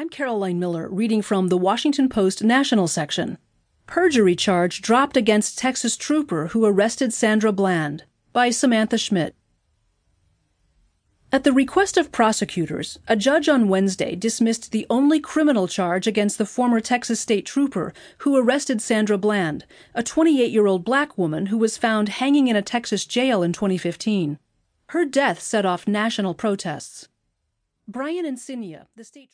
I'm Caroline Miller, reading from the Washington Post National section. Perjury charge dropped against Texas trooper who arrested Sandra Bland by Samantha Schmidt. At the request of prosecutors, a judge on Wednesday dismissed the only criminal charge against the former Texas state trooper who arrested Sandra Bland, a 28 year old black woman who was found hanging in a Texas jail in 2015. Her death set off national protests. Brian Encinia, the state